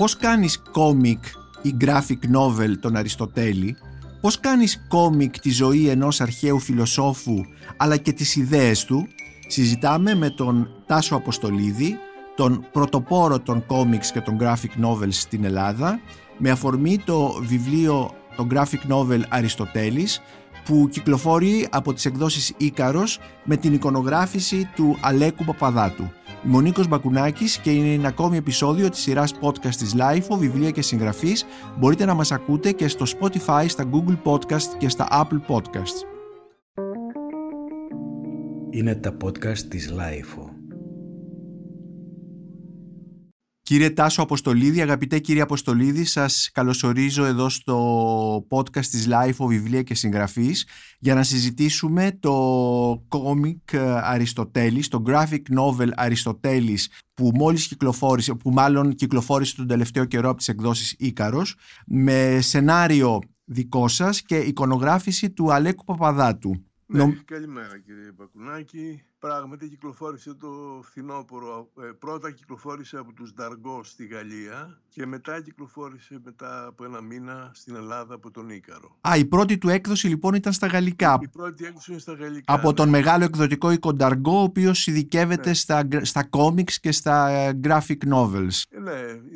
πώς κάνεις κόμικ ή graphic novel τον Αριστοτέλη, πώς κάνεις κόμικ τη ζωή ενός αρχαίου φιλοσόφου αλλά και τις ιδέες του, συζητάμε με τον Τάσο Αποστολίδη, τον πρωτοπόρο των κόμικς και των graphic novels στην Ελλάδα, με αφορμή το βιβλίο, το graphic novel Αριστοτέλης, που κυκλοφορεί από τις εκδόσεις Ίκαρος με την εικονογράφηση του Αλέκου Παπαδάτου. Είμαι ο Νίκος Μπακουνάκης και είναι ένα ακόμη επεισόδιο της σειράς podcast της LIFO, βιβλία και συγγραφής. Μπορείτε να μας ακούτε και στο Spotify, στα Google Podcast και στα Apple Podcasts. Είναι τα podcast της LIFO. Κύριε Τάσο Αποστολίδη, αγαπητέ κύριε Αποστολίδη, σας καλωσορίζω εδώ στο podcast της LIFO Βιβλία και Συγγραφής για να συζητήσουμε το κόμικ Αριστοτέλης, το graphic novel Αριστοτέλης που μόλις κυκλοφόρησε, που μάλλον κυκλοφόρησε τον τελευταίο καιρό από τις εκδόσεις Ίκαρος με σενάριο δικό σας και εικονογράφηση του Αλέκου Παπαδάτου. Ναι, καλημέρα κύριε Πακουνάκη. Πράγματι κυκλοφόρησε το φθινόπωρο. Ε, πρώτα κυκλοφόρησε από τους Νταργκό στη Γαλλία και μετά κυκλοφόρησε μετά από ένα μήνα στην Ελλάδα από τον Ίκαρο. Α, η πρώτη του έκδοση λοιπόν ήταν στα γαλλικά. Η πρώτη έκδοση είναι στα γαλλικά. Από τον ναι. μεγάλο εκδοτικό οίκο Νταργκό, ο οποίος ειδικεύεται ναι. στα, στα κόμιξ και στα ε, graphic novels. Ε, ναι,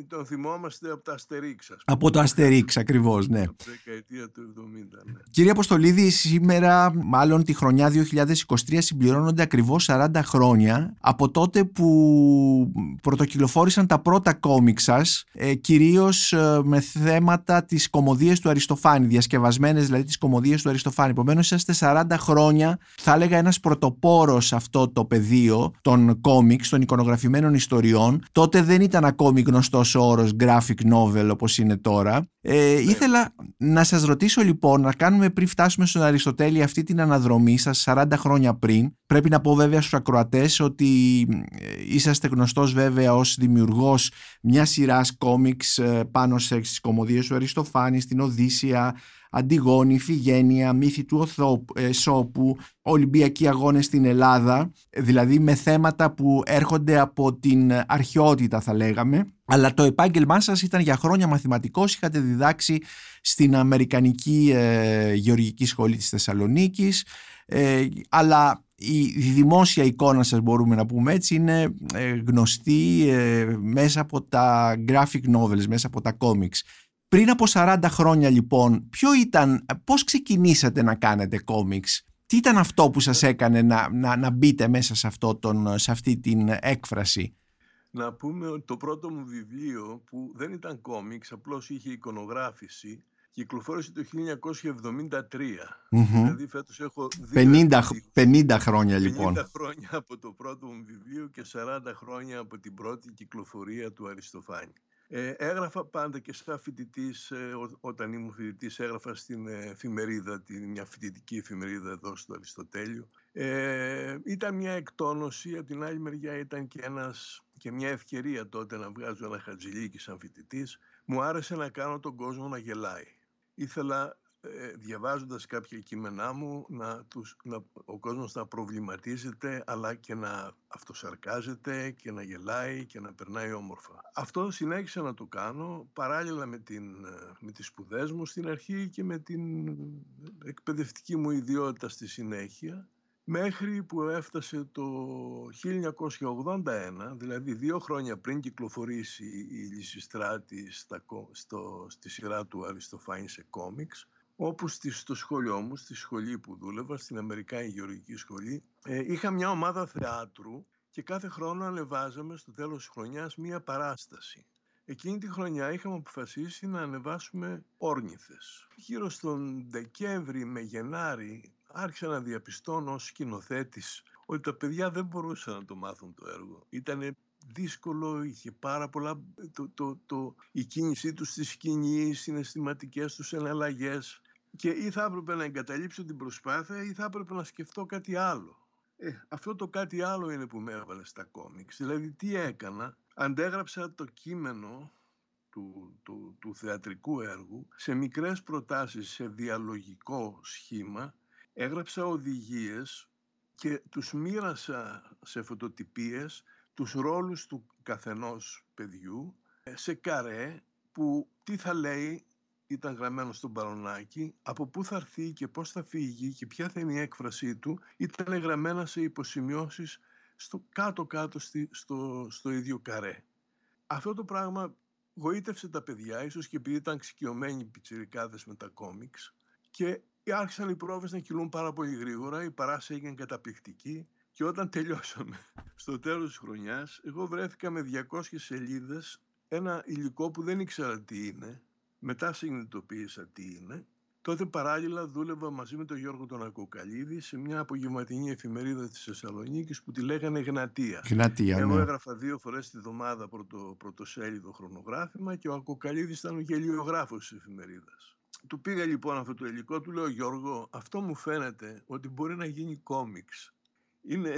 το θυμόμαστε από τα Αστερίξ. Από το Αστερίξ ακριβώς, ναι. Από τη δεκαετία του 70, ναι. Κύριε Αποστολίδη, σήμερα, μάλλον τη χρονιά 2023, συμπληρώνονται ακριβώς 40 χρόνια από τότε που πρωτοκυλοφόρησαν τα πρώτα κόμικ σας ε, κυρίως ε, με θέματα της κομμωδίας του Αριστοφάνη διασκευασμένες δηλαδή τις κομμωδίες του Αριστοφάνη. Επομένως είσαστε 40 χρόνια θα έλεγα ένας πρωτοπόρος σε αυτό το πεδίο των κόμικς, των εικονογραφημένων ιστοριών. Τότε δεν ήταν ακόμη γνωστός ο όρος graphic novel όπως είναι τώρα ε, ήθελα να σας ρωτήσω λοιπόν να κάνουμε πριν φτάσουμε στον Αριστοτέλη αυτή την αναδρομή σας 40 χρόνια πριν πρέπει να πω βέβαια στους ακροατές ότι ε, είσαστε γνωστός βέβαια ως δημιουργός μιας σειράς κόμιξ ε, πάνω στις κομμωδίες του Αριστοφάνη, στην Οδύσσια, Αντιγόνη, Φιγένεια, Μύθη του Οθόπου, ε, Σόπου, Ολυμπιακοί Αγώνες στην Ελλάδα, δηλαδή με θέματα που έρχονται από την αρχαιότητα θα λέγαμε. Αλλά το επάγγελμά σας ήταν για χρόνια μαθηματικός, είχατε διδάξει στην Αμερικανική ε, Γεωργική Σχολή της Θεσσαλονίκης, ε, αλλά η δημόσια εικόνα σας μπορούμε να πούμε έτσι είναι ε, γνωστή ε, μέσα από τα graphic novels, μέσα από τα comics. Πριν από 40 χρόνια λοιπόν, ποιο ήταν, πώς ξεκινήσατε να κάνετε comics, τι ήταν αυτό που σας έκανε να, να, να μπείτε μέσα σε, αυτό τον, σε αυτή την έκφραση; Να πούμε ότι το πρώτο μου βιβλίο που δεν ήταν comics, απλώς είχε εικονογράφηση, κυκλοφόρησε το 1973. Δηλαδή φέτος έχω 50, 50 χρόνια λοιπόν. 50 χρόνια από το πρώτο μου βιβλίο και 40 χρόνια από την πρώτη κυκλοφορία του Αριστοφάνη. Ε, έγραφα πάντα και σαν φοιτητής, ε, όταν ήμουν φοιτητής, έγραφα στην εφημερίδα, την, μια φοιτητική εφημερίδα εδώ στο Αριστοτέλειο. Ε, ήταν μια εκτόνωση, από την άλλη μεριά ήταν και, ένας, και μια ευκαιρία τότε να βγάζω ένα χατζηλίκι σαν φοιτητής. Μου άρεσε να κάνω τον κόσμο να γελάει ήθελα ε, διαβάζοντας κάποια κείμενά μου να, τους, να, ο κόσμος να προβληματίζεται αλλά και να αυτοσαρκάζεται και να γελάει και να περνάει όμορφα. Αυτό συνέχισα να το κάνω παράλληλα με, την, ε, με τις σπουδές μου στην αρχή και με την εκπαιδευτική μου ιδιότητα στη συνέχεια μέχρι που έφτασε το 1981, δηλαδή δύο χρόνια πριν κυκλοφορήσει η Λυσιστράτη στο, στη σειρά του Αριστοφάνη σε κόμιξ, όπου στο σχολείο μου, στη σχολή που δούλευα, στην Αμερικάνη Γεωργική Σχολή, ε, είχα μια ομάδα θεάτρου και κάθε χρόνο ανεβάζαμε στο τέλος της χρονιάς μία παράσταση. Εκείνη τη χρονιά είχαμε αποφασίσει να ανεβάσουμε όρνηθες. Γύρω στον Δεκέμβρη με Γενάρη άρχισα να διαπιστώνω ως σκηνοθέτης ότι τα παιδιά δεν μπορούσαν να το μάθουν το έργο. Ήταν δύσκολο, είχε πάρα πολλά... Το, το, το, η κίνησή τους στη σκηνή, οι συναισθηματικές τους εναλλαγές και ή θα έπρεπε να εγκαταλείψω την προσπάθεια ή θα έπρεπε να σκεφτώ κάτι άλλο. Ε, αυτό το κάτι άλλο είναι που με έβαλε στα κόμιξ. Δηλαδή τι έκανα, αντέγραψα το κείμενο του, του, του θεατρικού έργου σε μικρές προτάσεις, σε διαλογικό σχήμα έγραψα οδηγίες και τους μοίρασα σε φωτοτυπίες τους ρόλους του καθενός παιδιού σε καρέ που τι θα λέει ήταν γραμμένο στον παρονάκι, από πού θα έρθει και πώς θα φύγει και ποια θα είναι η έκφρασή του, ήταν γραμμένα σε υποσημειώσεις στο κάτω-κάτω στο, στο ίδιο καρέ. Αυτό το πράγμα γοήτευσε τα παιδιά, ίσως και επειδή ήταν ξικιωμένοι πιτσιρικάδες με τα κόμιξ και άρχισαν οι πρόβες να κυλούν πάρα πολύ γρήγορα, η παράση έγινε καταπληκτική και όταν τελειώσαμε στο τέλος της χρονιάς, εγώ βρέθηκα με 200 σελίδες ένα υλικό που δεν ήξερα τι είναι, μετά συνειδητοποίησα τι είναι. Τότε παράλληλα δούλευα μαζί με τον Γιώργο τον Ακοκαλίδη σε μια απογευματινή εφημερίδα της Θεσσαλονίκης που τη λέγανε Γνατία. Γνατία Εγώ ναι. έγραφα δύο φορές τη βδομάδα πρωτο, πρωτοσέλιδο χρονογράφημα και ο Ακοκαλίδης ήταν ο γελιογράφος της εφημερίδας. Του πήγα λοιπόν αυτό το υλικό, του λέω Γιώργο, αυτό μου φαίνεται ότι μπορεί να γίνει κόμιξ. Είναι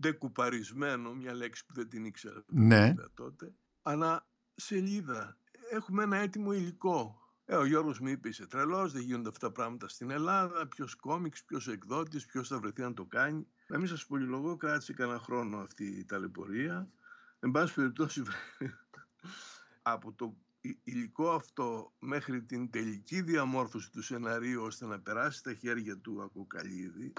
ντεκουπαρισμένο, μια λέξη που δεν την ήξερα ναι. τότε, ανά σελίδα. Έχουμε ένα έτοιμο υλικό. Ε, ο Γιώργος μου είπε είσαι τρελός, δεν γίνονται αυτά τα πράγματα στην Ελλάδα, ποιος κόμιξ, ποιος εκδότης, ποιος θα βρεθεί να το κάνει. Να μην σας πολυλογώ, κράτησε κανένα χρόνο αυτή η ταλαιπωρία. Εν πάση περιπτώσει, από το υλικό αυτό μέχρι την τελική διαμόρφωση του σεναρίου ώστε να περάσει στα χέρια του Ακοκαλίδη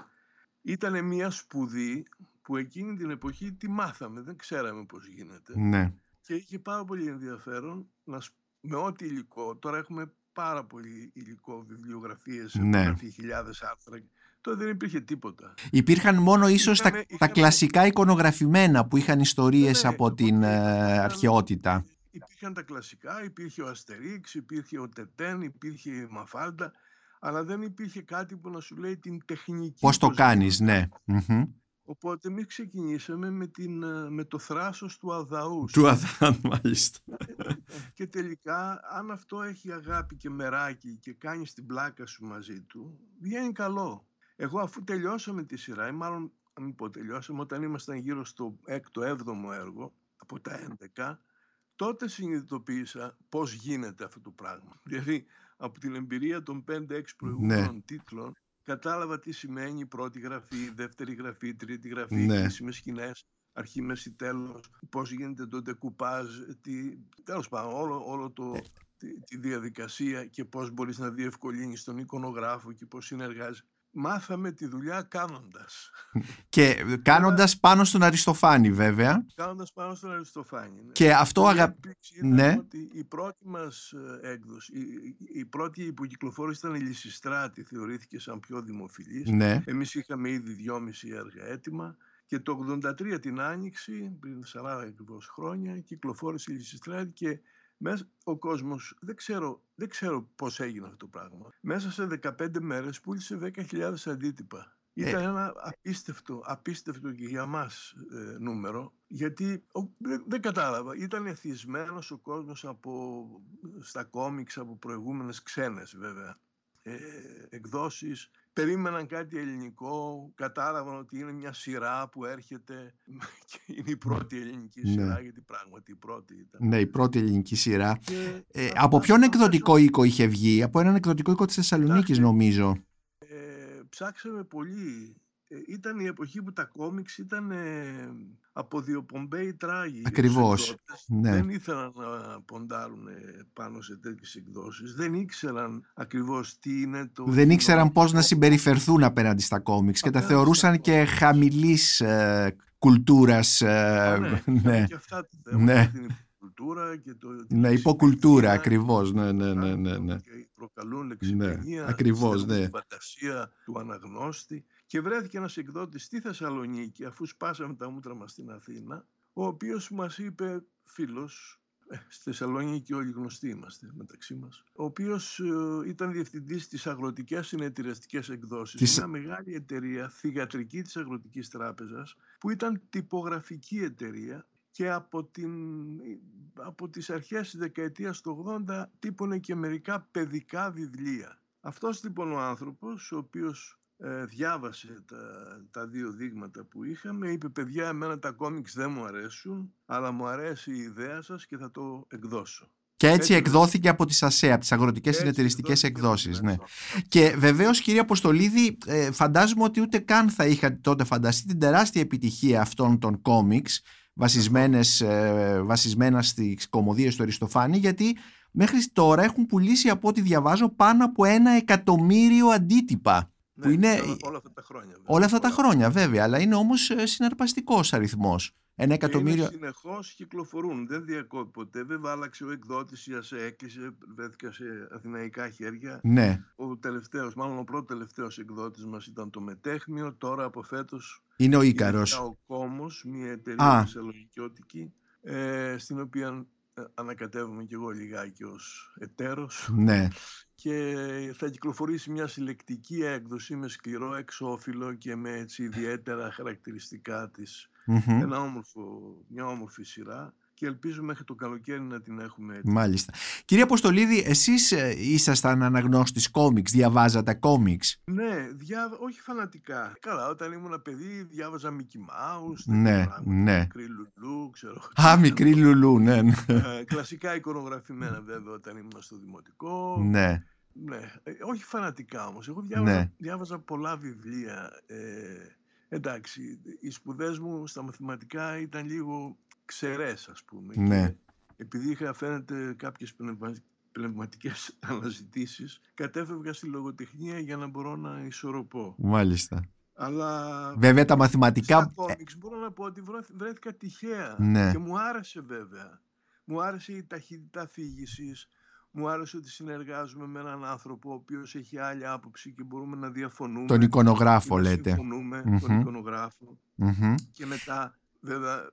ήταν μια σπουδή που εκείνη την εποχή τη μάθαμε, δεν ξέραμε πώς γίνεται. Ναι. Και είχε πάρα πολύ ενδιαφέρον να, με ό,τι υλικό, τώρα έχουμε πάρα πολύ υλικό, βιβλιογραφίες, ναι. χιλιάδες άρθρα, τότε δεν υπήρχε τίποτα. Υπήρχαν μόνο ίσως είχαμε, τα, είχαμε... τα, κλασικά εικονογραφημένα που είχαν ιστορίες ναι, από την ε, αρχαιότητα. Υπήρχαν τα κλασικά, υπήρχε ο Αστερίξ, υπήρχε ο Τετέν, υπήρχε η Μαφάλτα, αλλά δεν υπήρχε κάτι που να σου λέει την τεχνική. Πώς το κάνεις, ναι. Mm-hmm. Οπότε εμεί ξεκινήσαμε με, την, με το θράσος του αδαούς. Του αδαού, μάλιστα. Και τελικά, αν αυτό έχει αγάπη και μεράκι και κάνεις την πλάκα σου μαζί του, βγαίνει καλό. Εγώ αφού τελειώσαμε τη σειρά, ή μάλλον, αν μην πω τελειώσαμε, όταν ήμασταν γύρω στο 6ο-7ο έργο, από τα 11, τότε συνειδητοποίησα πώς γίνεται αυτό το πράγμα. Δηλαδή, από την εμπειρία των 5-6 προηγούμενων ναι. τίτλων, κατάλαβα τι σημαίνει πρώτη γραφή, δεύτερη γραφή, τρίτη γραφή, ναι. κρίσιμες σκηνές, αρχή, μέση, τέλος, πώς γίνεται το ντεκουπάζ, τι, τέλος πάντων, όλο, όλο το, τη, τη, διαδικασία και πώς μπορείς να διευκολύνεις τον εικονογράφο και πώς συνεργάζεσαι. Μάθαμε τη δουλειά κάνοντας. Και κάνοντας πάνω στον Αριστοφάνη βέβαια. Κάνοντας πάνω στον Αριστοφάνη. Ναι. Και αυτό αγα... ναι. ότι η πρώτη μας έκδοση, η, η πρώτη που κυκλοφόρησε ήταν η Λυσιστράτη, θεωρήθηκε σαν πιο δημοφιλής. Ναι. Εμείς είχαμε ήδη δυόμιση έργα έτοιμα. Και το 83 την Άνοιξη, πριν 40 ακριβώ χρόνια, κυκλοφόρησε η Λυσιστράτη και μέσα ο κόσμος, δεν ξέρω, δεν ξέρω πώς έγινε αυτό το πράγμα. Μέσα σε 15 μέρες πούλησε 10.000 αντίτυπα. Ήταν ε. ένα απίστευτο, απίστευτο και για μας ε, νούμερο, γιατί ο, δεν, δεν, κατάλαβα. Ήταν εθισμένος ο κόσμος από, στα κόμιξ από προηγούμενες ξένες βέβαια ε, εκδόσεις. Περίμεναν κάτι ελληνικό, κατάλαβαν ότι είναι μια σειρά που έρχεται και είναι η πρώτη ελληνική σειρά, ναι. γιατί πράγματι η πρώτη ήταν. Ναι, η πρώτη ελληνική σειρά. Και... Ε, από ποιον εκδοτικό οίκο είχε βγει, από έναν εκδοτικό οίκο της Θεσσαλονίκης νομίζω. Ε, ψάξαμε πολύ. Ε, ήταν η εποχή που τα κόμιξ ήταν ε, από διοπομπέοι τράγοι. Ακριβώς. Ναι. Δεν ήθελαν να ποντάρουν πάνω σε τέτοιες εκδόσεις. Δεν ήξεραν ακριβώς τι είναι το... Δεν ήξεραν πώς να συμπεριφερθούν απέναντι στα κόμιξ και τα θεωρούσαν και χαμηλής ε, κουλτούρας. Ε, ναι, ναι. Και αυτά ναι. την κουλτούρα και το... Ναι, υποκουλτούρα ακριβώς. Ναι, ναι, ναι, ναι, ναι. Και προκαλούν λεξιπαιδεία, ναι, ακριβώς, ναι. φαντασία του αναγνώστη. Και βρέθηκε ένας εκδότης στη Θεσσαλονίκη, αφού σπάσαμε τα μούτρα μας στην Αθήνα, ο οποίος μας είπε, φίλος, ε, στη Θεσσαλονίκη όλοι γνωστοί είμαστε μεταξύ μας, ο οποίος ε, ήταν διευθυντής της αγροτικές συνεταιρεστικές εκδόσεις, της... μια μεγάλη εταιρεία, θηγατρική της Αγροτικής Τράπεζας, που ήταν τυπογραφική εταιρεία και από, την, από τις αρχές της δεκαετίας του 80 τύπωνε και μερικά παιδικά βιβλία. Αυτός λοιπόν ο άνθρωπος, ο οποίος ε, διάβασε τα, τα δύο δείγματα που είχαμε, είπε παιδιά εμένα τα κόμιξ δεν μου αρέσουν, αλλά μου αρέσει η ιδέα σας και θα το εκδώσω. Και έτσι, έτσι εκδόθηκε από τις ΑΣΕ, από τις Αγροτικές Συνεταιριστικές Εκδόσεις. Ναι. Και βεβαίως κύριε Αποστολίδη, ε, φαντάζομαι ότι ούτε καν θα είχατε τότε φανταστεί την τεράστια επιτυχία αυτών των κόμιξ βασισμένες, ε, βασισμένα στις κομμωδίες του Αριστοφάνη γιατί μέχρι τώρα έχουν πουλήσει από ό,τι διαβάζω πάνω από ένα εκατομμύριο αντίτυπα. Ναι, είναι... Όλα αυτά τα χρόνια. Βέβαια. Όλα αυτά τα χρόνια βέβαια, αλλά είναι όμως ε, συναρπαστικός αριθμός. Ένα εκατομμύριο. Συνεχώς κυκλοφορούν. Δεν διακόπτει ποτέ. Βέβαια, άλλαξε ο εκδότης, σε έκλεισε, βρέθηκα σε αθηναϊκά χέρια. Ναι. Ο τελευταίος, μάλλον ο πρώτος τελευταίος εκδότης μας ήταν το Μετέχμιο. Τώρα από φέτος. Είναι ο Ήκαρος. Ο Κόμος, μια εταιρεία θεσσαλονικιώτικη, ε, στην οποία ε, ανακατεύομαι κι εγώ λιγάκι ως εταίρος. Ναι. και θα κυκλοφορήσει μια συλλεκτική έκδοση με σκληρό εξώφυλλο και με έτσι ιδιαίτερα χαρακτηριστικά της. Ένα όμορφο, μια όμορφη σειρά και ελπίζω μέχρι το καλοκαίρι να την έχουμε έτσι. Μάλιστα. Κύριε Αποστολίδη, εσείς ε, ήσασταν αναγνώστης κόμιξ, διαβάζατε κόμιξ; Ναι, διά... όχι φανατικά. Καλά, όταν ήμουν παιδί διάβαζα Mickey Mouse, ναι, ναι. μικρή Λουλού, ξέρω. Α, μικρή Λουλού, ναι. ναι. Ε, κλασικά εικονογραφημένα βέβαια όταν ήμουν στο δημοτικό. Ναι. Ναι, ε, όχι φανατικά όμως. Εγώ διάβαζα, ναι. διάβαζα πολλά βιβλία. Ε, εντάξει, οι σπουδές μου στα μαθηματικά ήταν λίγο ξερές ας πούμε. Ναι. Και επειδή είχα φαίνεται κάποιες πνευμα... πνευματικές αναζητήσεις, κατέφευγα στη λογοτεχνία για να μπορώ να ισορροπώ. Μάλιστα. Αλλά βέβαια τα μαθηματικά... Στα κόμιξ μπορώ να πω ότι βρέθηκα τυχαία ναι. και μου άρεσε βέβαια. Μου άρεσε η ταχύτητα φύγησης, μου άρεσε ότι συνεργάζομαι με έναν άνθρωπο ο οποίος έχει άλλη άποψη και μπορούμε να διαφωνούμε. Τον εικονογράφο λέτε. Συμφωνούμε, τον εικονογραφο Και μετά βέβαια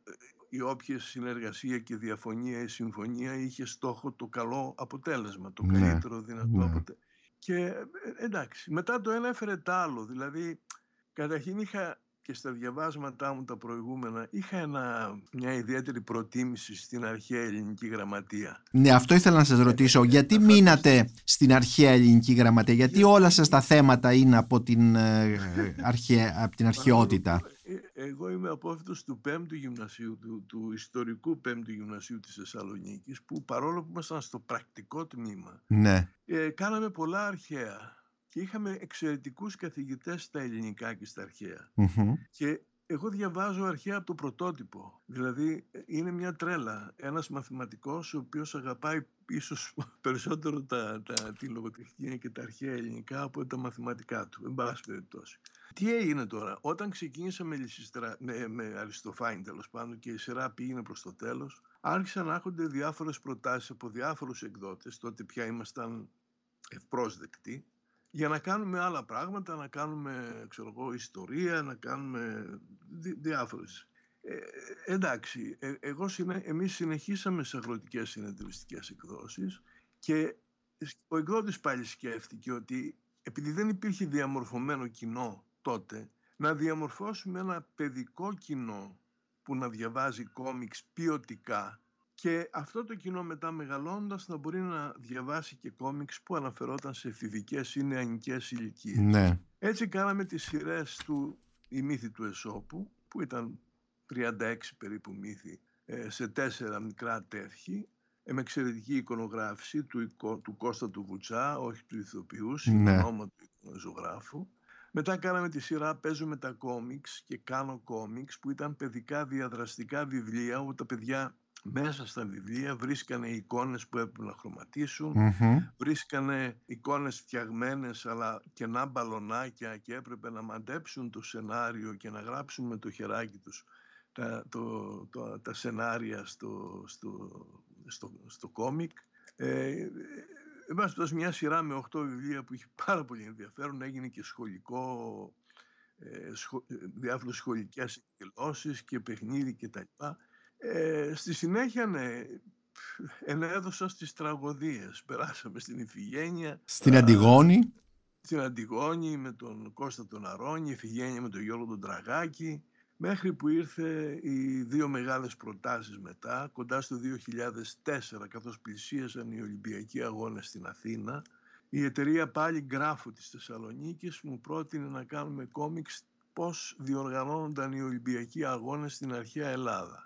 η όποια συνεργασία και διαφωνία ή συμφωνία είχε στόχο το καλό αποτέλεσμα, το ναι, καλύτερο δυνατό ναι. αποτέλεσμα. Και ε, εντάξει, μετά το ένα έφερε το άλλο. Δηλαδή, καταρχήν είχα και στα διαβάσματά μου τα προηγούμενα είχα ένα, μια ιδιαίτερη προτίμηση στην αρχαία ελληνική γραμματεία. Ναι, αυτό ήθελα να σας ρωτήσω. Γιατί μείνατε στην αρχαία ελληνική γραμματεία, γιατί όλα σας τα θέματα είναι από την, ε, αρχαία, από την αρχαιότητα. Ε, εγώ είμαι απόφυτος του 5ου γυμνασίου, του, του ιστορικού 5ου γυμνασίου της Θεσσαλονίκης, που παρόλο που ήμασταν στο πρακτικό τμήμα, ναι. ε, κάναμε πολλά αρχαία και είχαμε εξαιρετικούς καθηγητές στα ελληνικά και στα αρχαια Και εγώ διαβάζω αρχαία από το πρωτότυπο. Δηλαδή είναι μια τρέλα. Ένας μαθηματικός ο οποίος αγαπάει ίσως περισσότερο τα, τα, τη λογοτεχνία και τα αρχαία ελληνικά από τα μαθηματικά του. Εν πάση περιπτώσει. Τι έγινε τώρα; Όταν ξεκίνησα με, Λυσιστρα... με, με Αριστοφάνη τέλος πάντων και η σειρά πήγαινε προς το τέλος, άρχισαν να έρχονται διάφορες προτάσεις από διάφορους εκδότες. Τότε πια ήμασταν ευπρόσδεκτοι για να κάνουμε άλλα πράγματα, να κάνουμε ξέρω εγώ, ιστορία, να κάνουμε δι, διάφορες. Ε, εντάξει, ε, εγώ, εμείς συνεχίσαμε σε αγροτικές συνεταιριστικές εκδόσεις και ο εκδότης πάλι σκέφτηκε ότι επειδή δεν υπήρχε διαμορφωμένο κοινό τότε, να διαμορφώσουμε ένα παιδικό κοινό που να διαβάζει κόμιξ ποιοτικά και αυτό το κοινό μετά μεγαλώντας να μπορεί να διαβάσει και κόμιξ που αναφερόταν σε εφηβικές ή νεανικές ηλικίες. Ναι. Έτσι κάναμε τις σειρές του «Η μύθη του Εσώπου» που ήταν 36 περίπου μύθοι ε, σε τέσσερα μικρά τεύχη ε, με εξαιρετική εικονογράφηση του, του Κώστα του Βουτσά, όχι του ηθοποιού, ναι. του ζωγράφου. Μετά κάναμε τη σειρά «Παίζουμε τα κόμιξ» και «Κάνω κόμιξ» που ήταν παιδικά διαδραστικά βιβλία όπου τα παιδιά μέσα στα βιβλία βρίσκανε εικόνες που έπρεπε να χρωματισουν βρίσκανε εικόνες φτιαγμένες αλλά κενά μπαλονάκια και έπρεπε να μαντέψουν το σενάριο και να γράψουν με το χεράκι τους τα, το, τα σενάρια στο, στο, στο, στο κόμικ. Ε, Εν μια σειρά με 8 βιβλία που είχε πάρα πολύ ενδιαφέρον, έγινε και σχολικό, ε, σχο, ε, διάφορες σχολικές εκδηλώσεις και παιχνίδι κτλ. Ε, στη συνέχεια, ναι, ενέδωσα στις τραγωδίες. Περάσαμε στην Ιφηγένεια. Στην Αντιγόνη. Στην Αντιγόνη με τον Κώστα τον Αρώνη, Ιφηγένεια με τον Γιώργο τον Τραγάκη. Μέχρι που ήρθε οι δύο μεγάλες προτάσεις μετά, κοντά στο 2004, καθώς πλησίασαν οι Ολυμπιακοί Αγώνες στην Αθήνα, η εταιρεία πάλι Γκράφο της Θεσσαλονίκης μου πρότεινε να κάνουμε κόμιξ πώς διοργανώνονταν οι Ολυμπιακοί Αγώνες στην αρχαία Ελλάδα.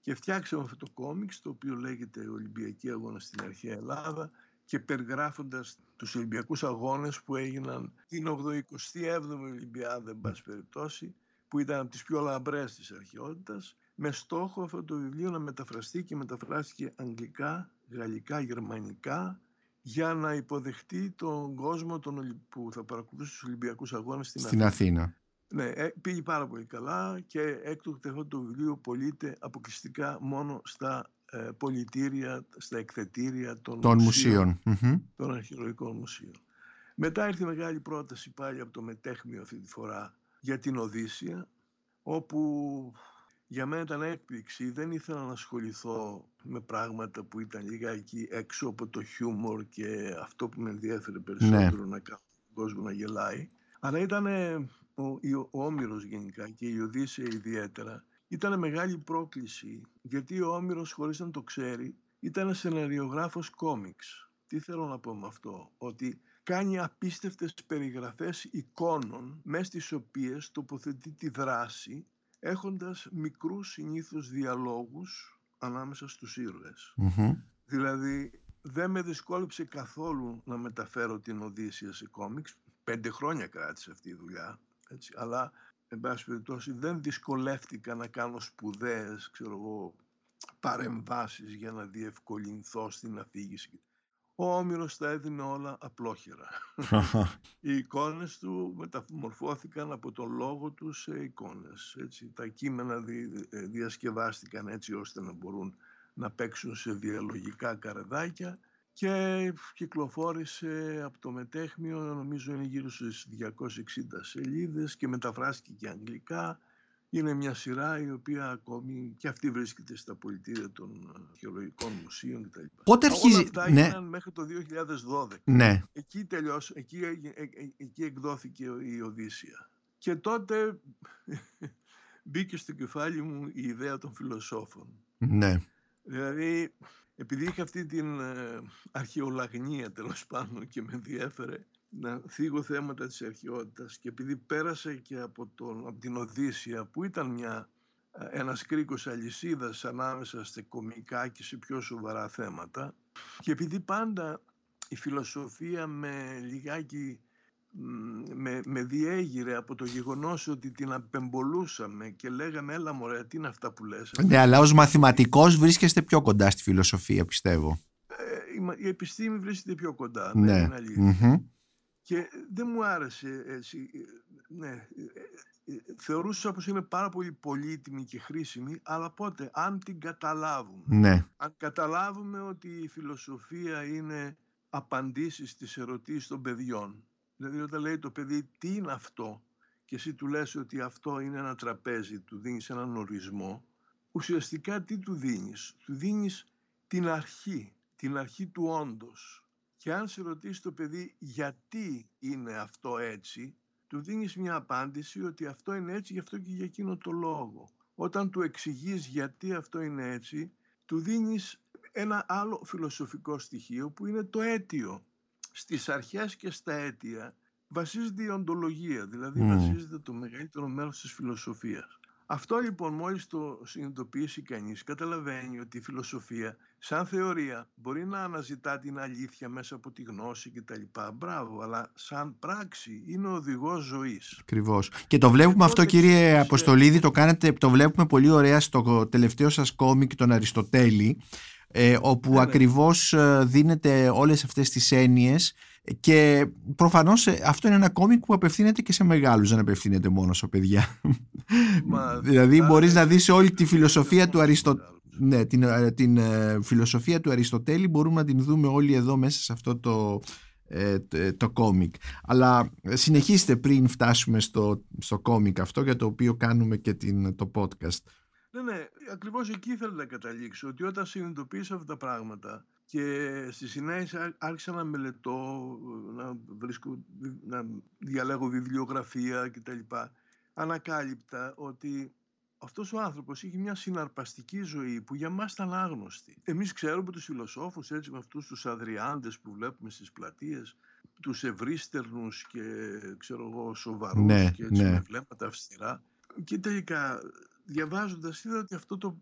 Και φτιάξαμε αυτό το κόμιξ το οποίο λέγεται Ολυμπιακή Αγώνα στην Αρχαία Ελλάδα και περιγράφοντας τους Ολυμπιακούς Αγώνες που έγιναν την 87η Ολυμπιάδα, εν πάση περιπτώσει, που ήταν από τις πιο λαμπρές της αρχαιότητας, με στόχο αυτό το βιβλίο να μεταφραστεί και μεταφράστηκε αγγλικά, γαλλικά, γερμανικά για να υποδεχτεί τον κόσμο τον, που θα παρακολουθήσει τους Ολυμπιακούς Αγώνες στην, στην Αθήνα. Αθήνα. Ναι, ε, πήγε πάρα πολύ καλά και έκτοτε αυτό το βιβλίο πωλείται αποκλειστικά μόνο στα ε, πολιτήρια, στα εκθετήρια των, των μουσείων, των αρχαιολογικών μουσείων. Μετά ήρθε μεγάλη πρόταση πάλι από το Μετέχμιο αυτή τη φορά για την Οδύσσια, όπου για μένα ήταν έκπληξη. Δεν ήθελα να ασχοληθώ με πράγματα που ήταν λιγάκι έξω από το χιούμορ και αυτό που με ενδιέφερε περισσότερο ναι. να κάνω τον κόσμο να γελάει. Αλλά ήταν ο, ο Όμηρος γενικά και η Οδύσσια ιδιαίτερα. Ήταν μεγάλη πρόκληση γιατί ο Όμηρος χωρίς να το ξέρει ήταν σεναριογράφος κόμιξ. Τι θέλω να πω με αυτό, ότι κάνει απίστευτες περιγραφές εικόνων μέσα στις οποίες τοποθετεί τη δράση έχοντας μικρούς συνήθως διαλόγους ανάμεσα στους ήρωες. Δηλαδή δεν με δυσκόλεψε καθόλου να μεταφέρω την Οδύσσιας σε κόμιξ. Πέντε χρόνια κράτησε αυτή η δουλειά. Έτσι. Αλλά, εν πάση περιπτώσει, δεν δυσκολεύτηκα να κάνω σπουδαίες, ξέρω εγώ, παρεμβάσεις για να διευκολυνθώ στην αφήγηση. Ο Όμηρος τα έδινε όλα απλόχερα. Οι εικόνες του μεταμορφώθηκαν από τον λόγο του σε εικόνες. Έτσι. Τα κείμενα ε, διασκευάστηκαν έτσι ώστε να μπορούν να παίξουν σε διαλογικά καρεδάκια και κυκλοφόρησε από το μετέχμιο, νομίζω είναι γύρω στις 260 σελίδες και μεταφράστηκε και αγγλικά είναι μια σειρά η οποία ακόμη και αυτή βρίσκεται στα πολιτήρια των αρχαιολογικών μουσείων κτλ. Πότε αρχίζει... Όλα αυτά ναι. μέχρι το 2012. Ναι. Εκεί τελειώσε, εκεί, ε, ε, εκεί εκδόθηκε η Οδύσσια. Και τότε μπήκε στο κεφάλι μου η ιδέα των φιλοσόφων. Ναι. Δηλαδή, επειδή είχα αυτή την ε, αρχαιολαγνία τέλος πάντων και με ενδιέφερε να θίγω θέματα της αρχαιότητας και επειδή πέρασε και από, τον, από την Οδύσσια που ήταν μια, ε, ένας κρίκος αλυσίδας ανάμεσα σε κομικά και σε πιο σοβαρά θέματα και επειδή πάντα η φιλοσοφία με λιγάκι με, με διέγειρε από το γεγονός ότι την απεμπολούσαμε και λέγαμε έλα μωρέ τι είναι αυτά που λες. Ναι αλλά ως μαθηματικός βρίσκεστε πιο κοντά στη φιλοσοφία πιστεύω. Ε, η, επιστήμη βρίσκεται πιο κοντά. Ναι. Είναι και δεν μου άρεσε έτσι. Ε, ναι, ε, ε, θεωρούσα πως είναι πάρα πολύ πολύτιμη και χρήσιμη, αλλά πότε, αν την καταλάβουμε. Ναι. Αν καταλάβουμε ότι η φιλοσοφία είναι απαντήσεις στις ερωτήσεις των παιδιών. Δηλαδή όταν λέει το παιδί τι είναι αυτό και εσύ του λες ότι αυτό είναι ένα τραπέζι, του δίνεις έναν ορισμό, ουσιαστικά τι του δίνεις; Του δίνεις την αρχή, την αρχή του όντως και αν σε ρωτήσει το παιδί γιατί είναι αυτό έτσι, του δίνεις μια απάντηση ότι αυτό είναι έτσι γι' αυτό και για εκείνο το λόγο. Όταν του εξηγείς γιατί αυτό είναι έτσι, του δίνεις ένα άλλο φιλοσοφικό στοιχείο που είναι το αίτιο. Στις αρχές και στα αίτια βασίζεται η οντολογία, δηλαδή βασίζεται το μεγαλύτερο μέρος της φιλοσοφίας. Αυτό λοιπόν μόλις το συνειδητοποιήσει κανείς καταλαβαίνει ότι η φιλοσοφία σαν θεωρία μπορεί να αναζητά την αλήθεια μέσα από τη γνώση κτλ. Μπράβο, αλλά σαν πράξη είναι ο οδηγός ζωής. Ακριβώ. Και το βλέπουμε αυτό κύριε Αποστολίδη, το κάνετε, το βλέπουμε πολύ ωραία στο τελευταίο σας κόμικ τον Αριστοτέλη ε, όπου ναι, ναι. ακριβώς ε, δίνετε όλες αυτές τις έννοιες και προφανώς ε, αυτό είναι ένα κόμικ που απευθύνεται και σε μεγάλους, δεν απευθύνεται μόνο σε παιδιά. δηλαδή μπορείς να δεις όλη τη φιλοσοφία του Αριστοτέλη. Ναι, την, ε, την φιλοσοφία του Αριστοτέλη μπορούμε να την δούμε όλοι εδώ μέσα σε αυτό το, το κόμικ. Αλλά συνεχίστε πριν φτάσουμε στο, στο κόμικ αυτό για το οποίο κάνουμε και την, το podcast. Ναι, ναι, ακριβώς εκεί ήθελα να καταλήξω, ότι όταν συνειδητοποίησα αυτά τα πράγματα και στη συνέχεια άρχισα να μελετώ, να, βρίσκω, να διαλέγω βιβλιογραφία κτλ. Ανακάλυπτα ότι αυτός ο άνθρωπος είχε μια συναρπαστική ζωή που για μας ήταν άγνωστη. Εμείς ξέρουμε τους φιλοσόφους έτσι με αυτούς τους αδριάντες που βλέπουμε στις πλατείες, τους ευρύστερνους και ξέρω εγώ σοβαρούς ναι, και έτσι ναι. με βλέμματα αυστηρά. Και τελικά διαβάζοντας είδα ότι αυτό το,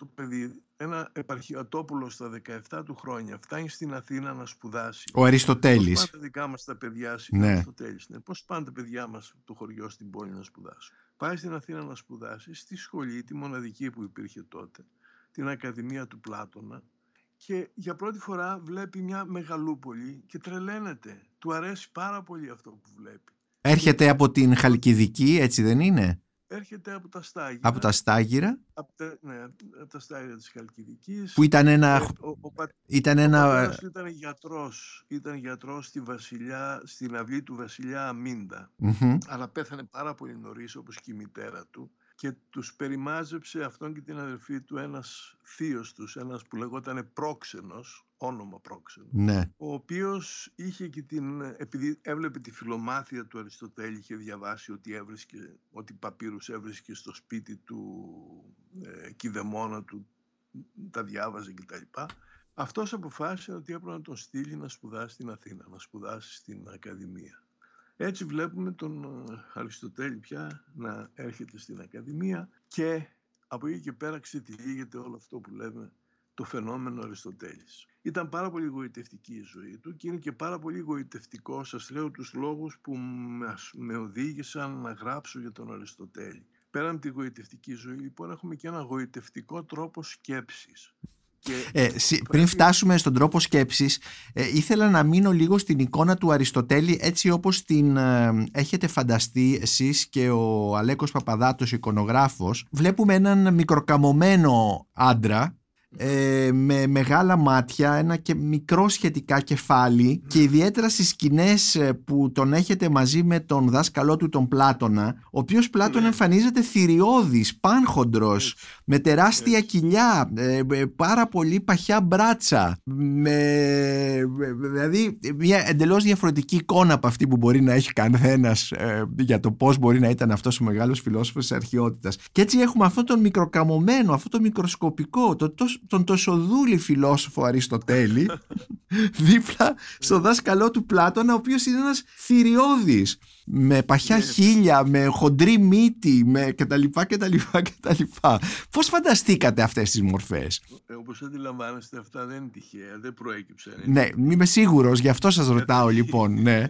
το παιδί, ένα επαρχιατόπουλο στα 17 του χρόνια, φτάνει στην Αθήνα να σπουδάσει. Ο Αριστοτέλης. Πώς πάνε τα δικά μας τα παιδιά, ναι. Αριστοτέλης, ναι. Πώς πάνε τα παιδιά μας το χωριό στην πόλη να σπουδάσουν. πάει στην Αθήνα να σπουδάσει στη σχολή, τη μοναδική που υπήρχε τότε, την Ακαδημία του Πλάτωνα και για πρώτη φορά βλέπει μια μεγαλούπολη και τρελαίνεται. Του αρέσει πάρα πολύ αυτό που βλέπει. Έρχεται από την Χαλκιδική, έτσι δεν είναι; Έρχεται από τα Στάγυρα. Από τα Στάγυρα. Από τα, ναι, από τα Στάγυρα της Χαλκιδικής. Που ήταν ένα... Ε, ο, ο, ήταν ένα... Ο ήταν γιατρός. Ήταν γιατρός στη βασιλιά, στην αυλή του βασιλιά Αμίντα. Αλλά πέθανε πάρα πολύ νωρίς όπως και η μητέρα του και τους περιμάζεψε αυτόν και την αδερφή του ένας θείος τους, ένας που λεγόταν πρόξενος, όνομα πρόξενο, ναι. ο οποίος είχε και την, επειδή έβλεπε τη φιλομάθεια του Αριστοτέλη, είχε διαβάσει ότι, έβρισκε, ότι παπύρους έβρισκε στο σπίτι του ε, κηδεμόνα του, τα διάβαζε κτλ. Αυτός αποφάσισε ότι έπρεπε να τον στείλει να σπουδάσει στην Αθήνα, να σπουδάσει στην Ακαδημία. Έτσι βλέπουμε τον ε, Αριστοτέλη πια να έρχεται στην Ακαδημία και από εκεί και πέρα ξετυλίγεται όλο αυτό που λέμε το φαινόμενο Αριστοτέλης. Ήταν πάρα πολύ γοητευτική η ζωή του και είναι και πάρα πολύ γοητευτικό, σας λέω τους λόγους που με οδήγησαν να γράψω για τον Αριστοτέλη. Πέραν τη γοητευτική ζωή, λοιπόν, έχουμε και ένα γοητευτικό τρόπο σκέψης. Ε, πριν φτάσουμε στον τρόπο σκέψης ε, ήθελα να μείνω λίγο στην εικόνα του Αριστοτέλη έτσι όπως την ε, έχετε φανταστεί εσείς και ο Αλέκος Παπαδάτος εικονογράφος βλέπουμε έναν μικροκαμωμένο άντρα ε, με μεγάλα μάτια, ένα και μικρό σχετικά κεφάλι και ιδιαίτερα στις σκηνές ε, που τον έχετε μαζί με τον δάσκαλό του τον Πλάτωνα ο οποίος Πλάτων ναι. εμφανίζεται θηριώδης, πάνχοντρος με τεράστια κοιλιά ε, πάρα πολύ παχιά μπράτσα με, δηλαδή μια εντελώς διαφορετική εικόνα από αυτή που μπορεί να έχει κανένας ε, για το πώς μπορεί να ήταν αυτός ο μεγάλος φιλόσοφος της αρχαιότητας. Και έτσι έχουμε αυτό τον μικροκαμωμένο, αυτό το μικροσκοπικό το, το, τον δούλη φιλόσοφο Αριστοτέλη δίπλα στο δάσκαλό του Πλάτωνα ο οποίος είναι ένας θηριώδης με παχιά ναι. χίλια, με χοντρή μύτη, με κτλ. κτλ, κτλ. Πώς φανταστήκατε αυτές τις μορφές; Ε, όπως αντιλαμβάνεστε αυτά δεν είναι τυχαία, δεν προέκυψαν. Ναι, είμαι σίγουρος, γι' αυτό σας ρωτάω λοιπόν, ναι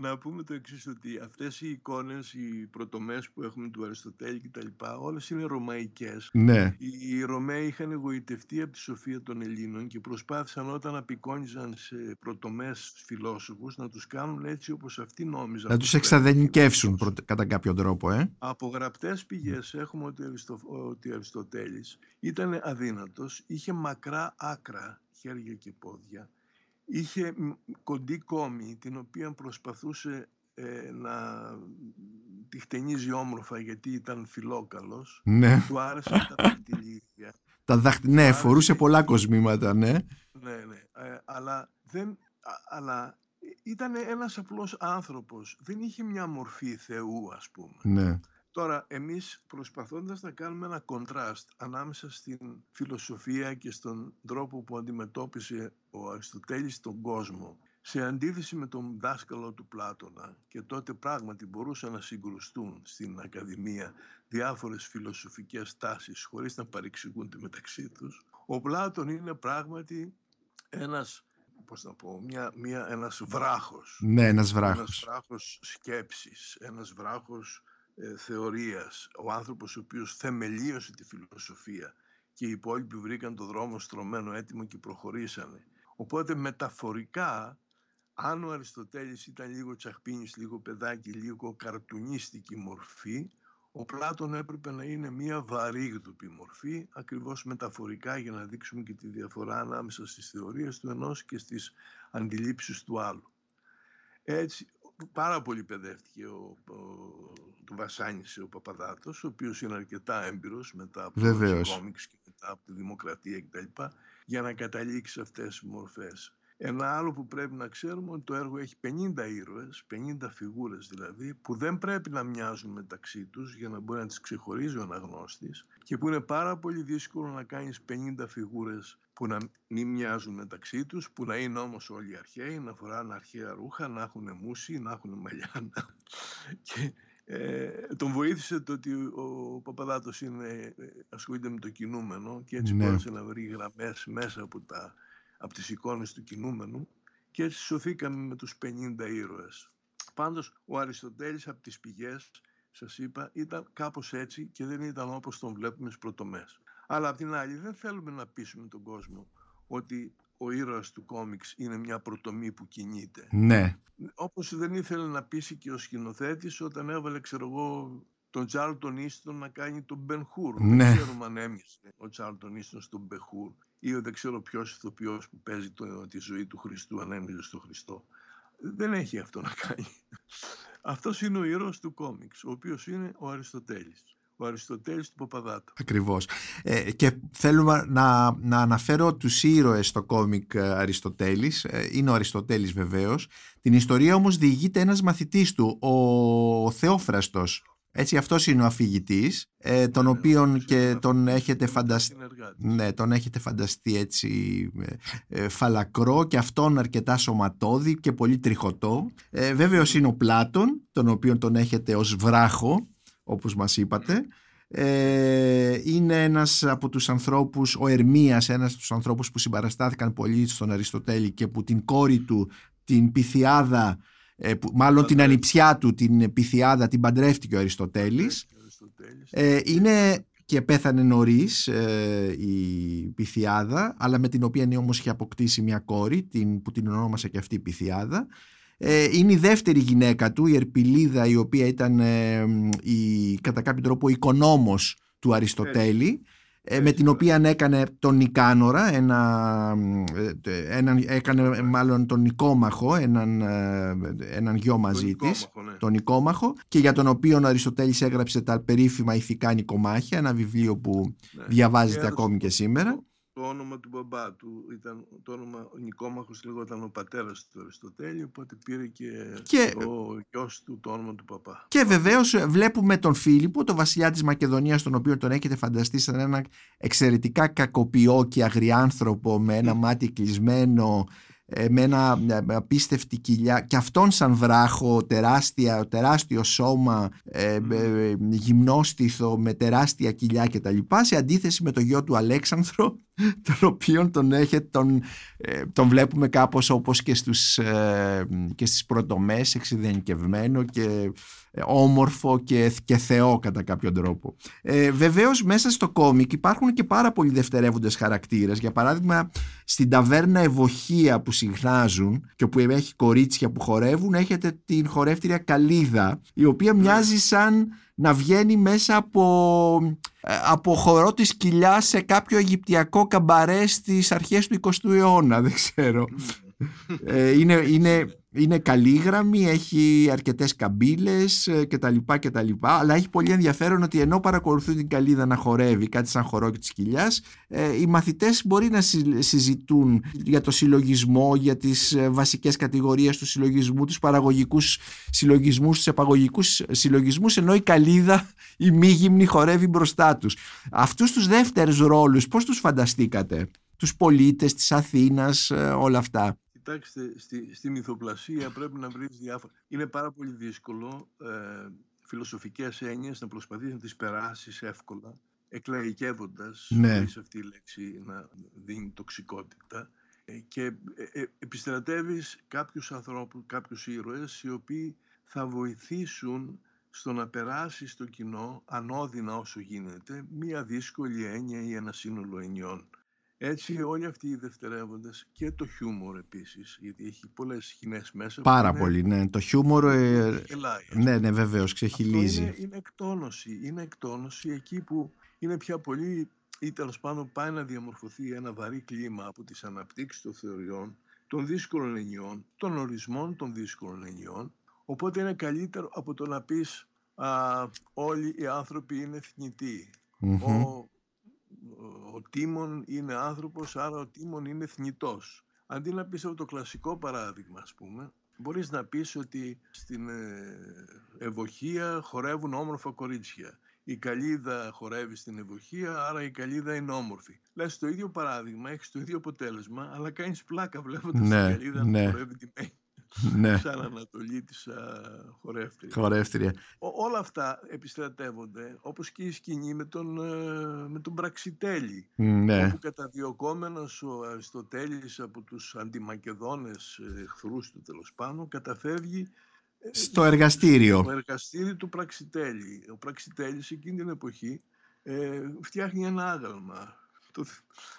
να πούμε το εξής ότι αυτές οι εικόνες, οι πρωτομές που έχουμε του Αριστοτέλη κτλ. όλες είναι ρωμαϊκές. Ναι. Οι Ρωμαίοι είχαν εγωιτευτεί από τη σοφία των Ελλήνων και προσπάθησαν όταν απεικόνιζαν σε πρωτομές φιλόσοφους να τους κάνουν έτσι όπως αυτοί νόμιζαν. Να τους εξαδενικεύσουν κατά κάποιο τρόπο. Ε; Από γραπτές πηγές έχουμε ότι, Αριστο, ότι ο Αριστοτέλης ήταν αδύνατος, είχε μακρά άκρα χέρια και πόδια είχε κοντή κόμη την οποία προσπαθούσε ε, να τη χτενίζει όμορφα γιατί ήταν φιλόκαλος. Ναι. Του άρεσαν τα δαχτυλίδια. Τα δαχτ... Ναι, φορούσε πολλά κοσμήματα, ναι. Ναι, ναι. Ε, αλλά, δεν, αλλά ήταν ένας απλός άνθρωπος. Δεν είχε μια μορφή Θεού, ας πούμε. Ναι. Τώρα, εμείς προσπαθώντας να κάνουμε ένα κοντράστ ανάμεσα στην φιλοσοφία και στον τρόπο που αντιμετώπισε ο Αριστοτέλης τον κόσμο, σε αντίθεση με τον δάσκαλο του Πλάτωνα και τότε πράγματι μπορούσαν να συγκρουστούν στην Ακαδημία διάφορες φιλοσοφικές τάσεις χωρίς να παρεξηγούνται μεταξύ τους, ο Πλάτων είναι πράγματι ένας πώς να πω, μια, μια, ένας βράχος. Ναι, ένας βράχος. Ένας βράχος σκέψης, ένας βράχος ε, θεωρίας, ο άνθρωπος ο οποίος θεμελίωσε τη φιλοσοφία και οι υπόλοιποι βρήκαν το δρόμο στρωμένο έτοιμο και προχωρήσανε. Οπότε μεταφορικά, αν ο Αριστοτέλης ήταν λίγο τσαχπίνης, λίγο παιδάκι, λίγο καρτουνίστικη μορφή, ο Πλάτων έπρεπε να είναι μια βαρύγδουπη μορφή, ακριβώς μεταφορικά για να δείξουμε και τη διαφορά ανάμεσα στις θεωρίες του ενός και στις αντιλήψεις του άλλου. Έτσι, πάρα πολύ παιδεύτηκε ο, ο, του βασάνισε ο Παπαδάτος, ο οποίος είναι αρκετά έμπειρος μετά από το κόμιξ και μετά από τη δημοκρατία κτλ. για να καταλήξει αυτές τις μορφές. Ένα άλλο που πρέπει να ξέρουμε ότι το έργο έχει 50 ήρωες, 50 φιγούρες δηλαδή, που δεν πρέπει να μοιάζουν μεταξύ τους για να μπορεί να τις ξεχωρίζει ο αναγνώστης και που είναι πάρα πολύ δύσκολο να κάνεις 50 φιγούρες που να μην μοιάζουν μεταξύ τους, που να είναι όμως όλοι αρχαίοι, να φοράνε αρχαία ρούχα, να έχουν μουσι, να έχουν μαλλιά. και ε, τον βοήθησε το ότι ο Παπαδάτος είναι, ε, ασχολείται με το κινούμενο και έτσι ναι. μπόρεσε να βρει γραμμές μέσα από, τα, από τις εικόνες του κινούμενου και έτσι σωθήκαμε με τους 50 ήρωες. Πάντως ο Αριστοτέλης από τις πηγές σας είπα, ήταν κάπως έτσι και δεν ήταν όπως τον βλέπουμε στις πρωτομές. Αλλά απ' την άλλη δεν θέλουμε να πείσουμε τον κόσμο ότι ο ήρωας του κόμιξ είναι μια πρωτομή που κινείται. Ναι. Όπως δεν ήθελε να πείσει και ο σκηνοθέτης όταν έβαλε, ξέρω εγώ, τον Τσάρλτον Ίστον να κάνει τον Μπεν Χουρ. Ναι. Δεν ξέρουμε αν έμοιασε ο Τσάρλτον Ίστον στον Μπεν Χουρ ή δεν ξέρω ποιος ηθοποιός που παίζει το, τη ζωή του Χριστού αν έμοιαζε στον Χριστό. Δεν έχει αυτό να κάνει. Αυτός είναι ο ήρωας του κόμιξ, ο οποίος είναι ο Αριστοτέλης. Ο Αριστοτέλης του Παπαδάτου. Ακριβώς. Ε, και θέλουμε να, να αναφέρω τους ήρωες στο κόμικ ε, Αριστοτέλης. Ε, είναι ο Αριστοτέλης βεβαίως. Την ιστορία όμως διηγείται ένας μαθητής του, ο Θεόφραστος. Έτσι αυτός είναι ο αφηγητής, ε, τον Ναι, οποίον αυτός και είναι ο τον αφηγητής έχετε και φανταστεί συνεργάτης. ναι, τον έχετε φανταστεί έτσι ε, ε, φαλακρό και αυτόν αρκετά σωματώδη και πολύ τριχωτό. Ε, βέβαιος είναι ο Πλάτων, τον οποίον τον έχετε ως βράχο, όπως μας είπατε. Ε, είναι ένας από τους ανθρώπους, ο Ερμίας, ένας από τους ανθρώπους που συμπαραστάθηκαν πολύ στον Αριστοτέλη και που την κόρη του, την Πυθιάδα, ε, που, μάλλον την Παντρεύτηκε. ανιψιά του, την Πυθιάδα, την παντρεύτηκε ο Αριστοτέλης. Ο Αριστοτέλης. Ε, είναι και πέθανε νωρίς η Πυθιάδα, αλλά με την οποία όμως είχε αποκτήσει μια κόρη, την, που την ονόμασε και αυτή η Πυθιάδα. Ε, είναι η δεύτερη γυναίκα του, η Ερπιλίδα, η οποία ήταν ε, η, κατά κάποιο τρόπο οικονόμος του Αριστοτέλη, ε, με Έτσι, την ναι. οποία έκανε τον Νικάνορα, ένα, ε, έναν, έκανε μάλλον τον Νικόμαχο, έναν, ε, έναν γιο μαζί Τον της Νικόμαχο, ναι. τον Νικόμαχο και για τον οποίο ο Αριστοτέλης έγραψε τα περίφημα ηθικά Νικομάχια, ένα βιβλίο που Ναι. διαβάζεται Έδωσε ακόμη και το- σήμερα. Το, το όνομα του μπαμπά του ήταν το όνομα ο Νικόμαχος λεγόταν ο πατέρας του Αριστοτέλη οπότε πήρε και, Και- ο γιος του το όνομα του παπά. Και βεβαίως βλέπουμε τον Φίλιππο, τον βασιλιά της Μακεδονίας, τον οποίο τον έχετε φανταστεί σαν έναν εξαιρετικά κακοποιό και αγριάνθρωπο με ένα μάτι κλεισμένο, ε, με ένα με απίστευτη κοιλιά και αυτόν σαν βράχο, τεράστια, τεράστιο σώμα, ε, ε, γυμνόστιθο με τεράστια κοιλιά κτλ. Σε αντίθεση με το γιο του Αλέξανδρο, τον οποίον τον, έχετε, τον, ε, τον βλέπουμε κάπως όπως και, στους, ε, και στις πρωτομές, εξειδενικευμένο και ε, όμορφο και, και θεό κατά κάποιον τρόπο. Ε, βεβαίως μέσα στο κόμικ υπάρχουν και πάρα πολλοί δευτερεύοντες χαρακτήρες. Για παράδειγμα στην ταβέρνα Ευοχία που συχνάζουν και που έχει κορίτσια που χορεύουν έχετε την χορεύτρια Καλίδα η οποία μοιάζει σαν να βγαίνει μέσα από, ε, από χορό της κοιλιάς σε κάποιο αιγυπτιακό καμπαρέ στις αρχές του 20ου αιώνα, δεν ξέρω. Ε, είναι, είναι, είναι καλήγραμμη, έχει αρκετές καμπύλες ε, και τα λοιπά και τα λοιπά, αλλά έχει πολύ ενδιαφέρον ότι ενώ παρακολουθούν την καλίδα να χορεύει κάτι σαν χορό της κοιλιάς, ε, οι μαθητές μπορεί να συ- συζητούν για το συλλογισμό, για τις ε, βασικές κατηγορίες του συλλογισμού, τους παραγωγικούς συλλογισμούς, τους επαγωγικούς συλλογισμούς, ενώ η καλίδα, η μη γυμνή χορεύει μπροστά τους. Αυτούς τους δεύτερους ρόλους πώς τους φανταστήκατε; Τους πολίτες της Αθήνας, ε, όλα αυτά. Κοιτάξτε, στη, στη μυθοπλασία πρέπει να βρεις διάφορα. Είναι πάρα πολύ δύσκολο ε, φιλοσοφικές έννοιες να προσπαθείς να τις περάσεις εύκολα, εκλαϊκεύοντας, Ναι. χωρίς αυτή η λέξη να δίνει τοξικότητα. Ε, και ε, ε, επιστρατεύεις κάποιους ανθρώπους, κάποιους ήρωες, οι οποίοι θα βοηθήσουν στο να περάσεις στο κοινό, ανώδυνα όσο γίνεται, μία δύσκολη έννοια ή ένα σύνολο ενιών. Έτσι όλοι αυτοί οι δευτερεύοντες και το χιούμορ επίσης, γιατί έχει πολλές σκηνές μέσα. που Πάρα είναι- πολύ, ναι. Το χιούμορ, ε, γελάει, ας ναι, πούμε. ναι, βεβαίως, Αυτό ξεχυλίζει. είναι, είναι εκτόνωση. Είναι εκτόνωση εκεί που είναι πια πολύ ή τέλος πάντων πάει να διαμορφωθεί ένα βαρύ κλίμα από τις αναπτύξεις των θεωριών, των δύσκολων ενιών, των ορισμών των δύσκολων ενιών. Οπότε είναι καλύτερο από το να πεις α, όλοι οι άνθρωποι είναι θνητοί. Μμμ. Ο, ο Τίμων είναι άνθρωπος, άρα ο Τίμων είναι θνητός. Αντί να πεις από το κλασικό παράδειγμα, ας πούμε, μπορείς να πεις ότι στην ε, Ευοχία χορεύουν όμορφα κορίτσια. Η καλίδα χορεύει στην Ευοχία, άρα η καλίδα είναι όμορφη. Λες το ίδιο παράδειγμα, έχεις το ίδιο αποτέλεσμα, αλλά κάνεις πλάκα βλέποντας Ναι, την καλίδα ναι. να χορεύει τη μέη ναι, σαν Ανατολή της α, χορεύτριας. χορεύτρια. Ο- όλα αυτά επιστρατεύονται, όπως και η σκηνή με τον, ε, με τον Πραξιτέλη, Ναι, όπου καταδιωκόμενος ο Αριστοτέλης από τους αντιμακεδόνες ε, εχθρούς του τέλος πάντων, καταφεύγει Στο εργαστήριο. Στο εργαστήριο του Πραξιτέλη. Ο Πραξιτέλης εκείνη την εποχή ε, φτιάχνει ένα άγαλμα, το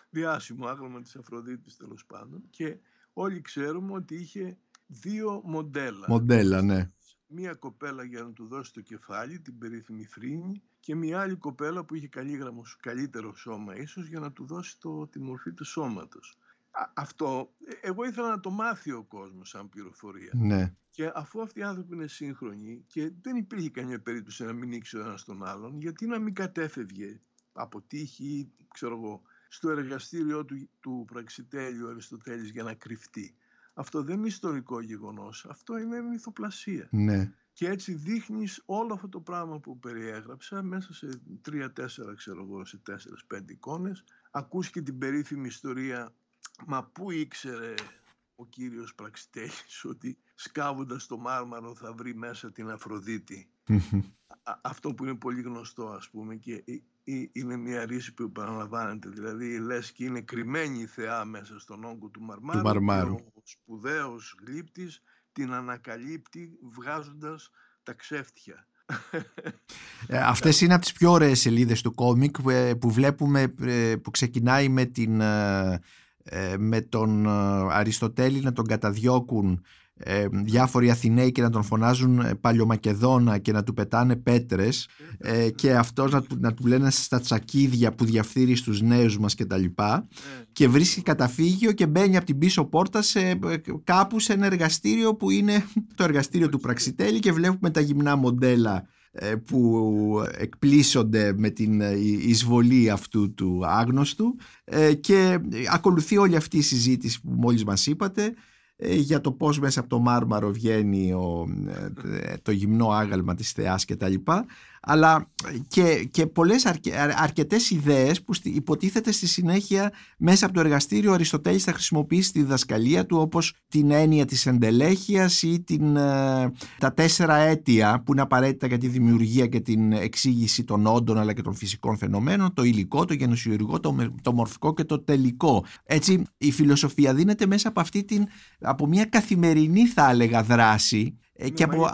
διάσημο άγαλμα της Αφροδίτης τέλος πάντων και όλοι ξέρουμε ότι είχε δύο μοντέλα. Μοντέλα, ναι. Μία κοπέλα για να του δώσει το κεφάλι, την περίφημη φρύνη, και μια άλλη κοπέλα που είχε καλύτερο σώμα ίσως για να του δώσει το, τη μορφή του σώματος. αυτό ε, εγώ ήθελα να το μάθει ο κόσμος σαν πληροφορία. Ναι. Και αφού αυτοί οι άνθρωποι είναι σύγχρονοι και δεν υπήρχε καμία περίπτωση να μην ήξερε ένας τον άλλον, γιατί να μην κατέφευγε από τύχη, ξέρω εγώ, στο εργαστήριό του, του πραξιτέλειου Αριστοτέλης για να κρυφτεί; Αυτό δεν είναι ιστορικό γεγονός, αυτό είναι μυθοπλασία. Ναι. Και έτσι δείχνεις όλο αυτό το πράγμα που περιέγραψα μέσα σε τρία-τέσσερα, ξέρω εγώ, σε τέσσερες-πέντε εικόνες. Ακούς και την περίφημη ιστορία, μα πού ήξερε ο κύριος Πραξιτέλης ότι σκάβοντας το μάρμαρο θα βρει μέσα την Αφροδίτη. αυτό που είναι πολύ γνωστό ας πούμε και είναι μια ρίση που επαναλαμβάνεται. Δηλαδή λες και είναι κρυμμένη η θεά μέσα στον όγκο του μαρμάρου, του μαρμάρου. και ο σπουδαίος γλύπτης την ανακαλύπτει βγάζοντας τα ξέφτια. Ε, αυτές είναι από τις πιο ωραίες σελίδες του κόμικ ε, που βλέπουμε ε, που ξεκινάει με, την, με τον Αριστοτέλη να τον καταδιώκουν ε, διάφοροι Αθηναίοι και να τον φωνάζουν ε, Παλιομακεδόνα και να του πετάνε πέτρες ε, και αυτός να, να του λένε στα τσακίδια που διαφθείρει στους νέους μας και τα λοιπά και βρίσκει καταφύγιο και μπαίνει από την πίσω πόρτα σε, ε, κάπου σε ένα εργαστήριο που είναι το εργαστήριο του Πραξιτέλη και βλέπουμε τα γυμνά μοντέλα που εκπλήσονται με την εισβολή αυτού του άγνωστου και ακολουθεί όλη αυτή η συζήτηση που μόλις μας είπατε ε, για το πώς μέσα από το μάρμαρο βγαίνει ο, ε, το γυμνό άγαλμα της θεάς και τα λοιπά αλλά και, και πολλές αρκε, αρκετές ιδέες που υποτίθεται στη συνέχεια μέσα από το εργαστήριο ο Αριστοτέλης θα χρησιμοποιήσει τη διδασκαλία του όπως την έννοια της εντελέχειας ή την, ε, τα τέσσερα αίτια που είναι απαραίτητα για τη δημιουργία και την εξήγηση των όντων αλλά και των φυσικών φαινομένων, το υλικό, το γενοσιουργικό, το, το μορφικό και το τελικό. Έτσι η φιλοσοφία δίνεται μέσα από αυτή την, από μια καθημερινή θα έλεγα δράση ε, και από,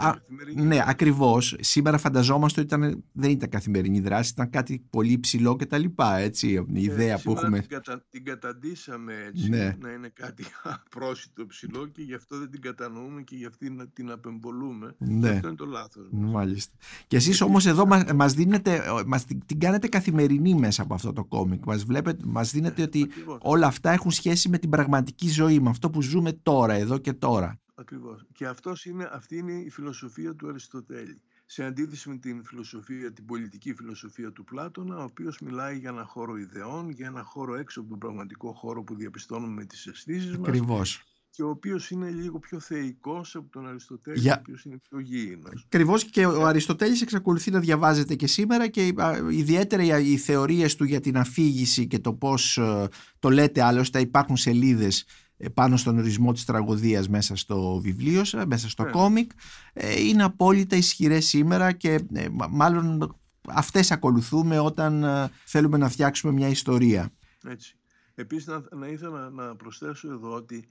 ναι, ακριβώς. Σήμερα φανταζόμαστε ότι ήταν, δεν ήταν καθημερινή δράση, ήταν κάτι πολύ ψηλό και τα λοιπά. Έτσι, η ε, ιδέα που έχουμε. Την, κατα, την καταντήσαμε έτσι, ναι. να είναι κάτι απρόσιτο ψηλό και γι' αυτό δεν την κατανοούμε και γι' αυτή να την απεμπολούμε. Ναι. Αυτό είναι το λάθος. Μάλιστα. Και εσείς όμως εδώ μας μας δίνετε, μας την, την κάνετε καθημερινή μέσα από αυτό το κόμικ. Μας μας δίνετε ότι όλα αυτά έχουν σχέση με την πραγματική ζωή, με αυτό που ζούμε τώρα, εδώ και τώρα. Ακριβώς. Και αυτός είναι, αυτή είναι η φιλοσοφία του Αριστοτέλη. Σε αντίθεση με την φιλοσοφία, την πολιτική φιλοσοφία του Πλάτωνα, ο οποίος μιλάει για ένα χώρο ιδεών, για ένα χώρο έξω από τον πραγματικό χώρο που διαπιστώνουμε με τις αισθήσεις μας. Ακριβώς και ο οποίος είναι λίγο πιο θεϊκός από τον Αριστοτέλη, Για... ο οποίος είναι πιο γήινος. Ακριβώς και ο Αριστοτέλης εξακολουθεί να διαβάζεται και σήμερα και ιδιαίτερα οι θεωρίες του για την αφήγηση και το πώς ε, το λέτε άλλωστε υπάρχουν σελίδες ε, πάνω στον ορισμό της τραγωδίας μέσα στο βιβλίο σας, μέσα στο yeah. Ναι. κόμικ ε, είναι απόλυτα ισχυρές σήμερα και ε, μάλλον αυτές ακολουθούμε όταν θέλουμε να φτιάξουμε μια ιστορία. Έτσι. Επίσης να, να ήθελα να προσθέσω εδώ ότι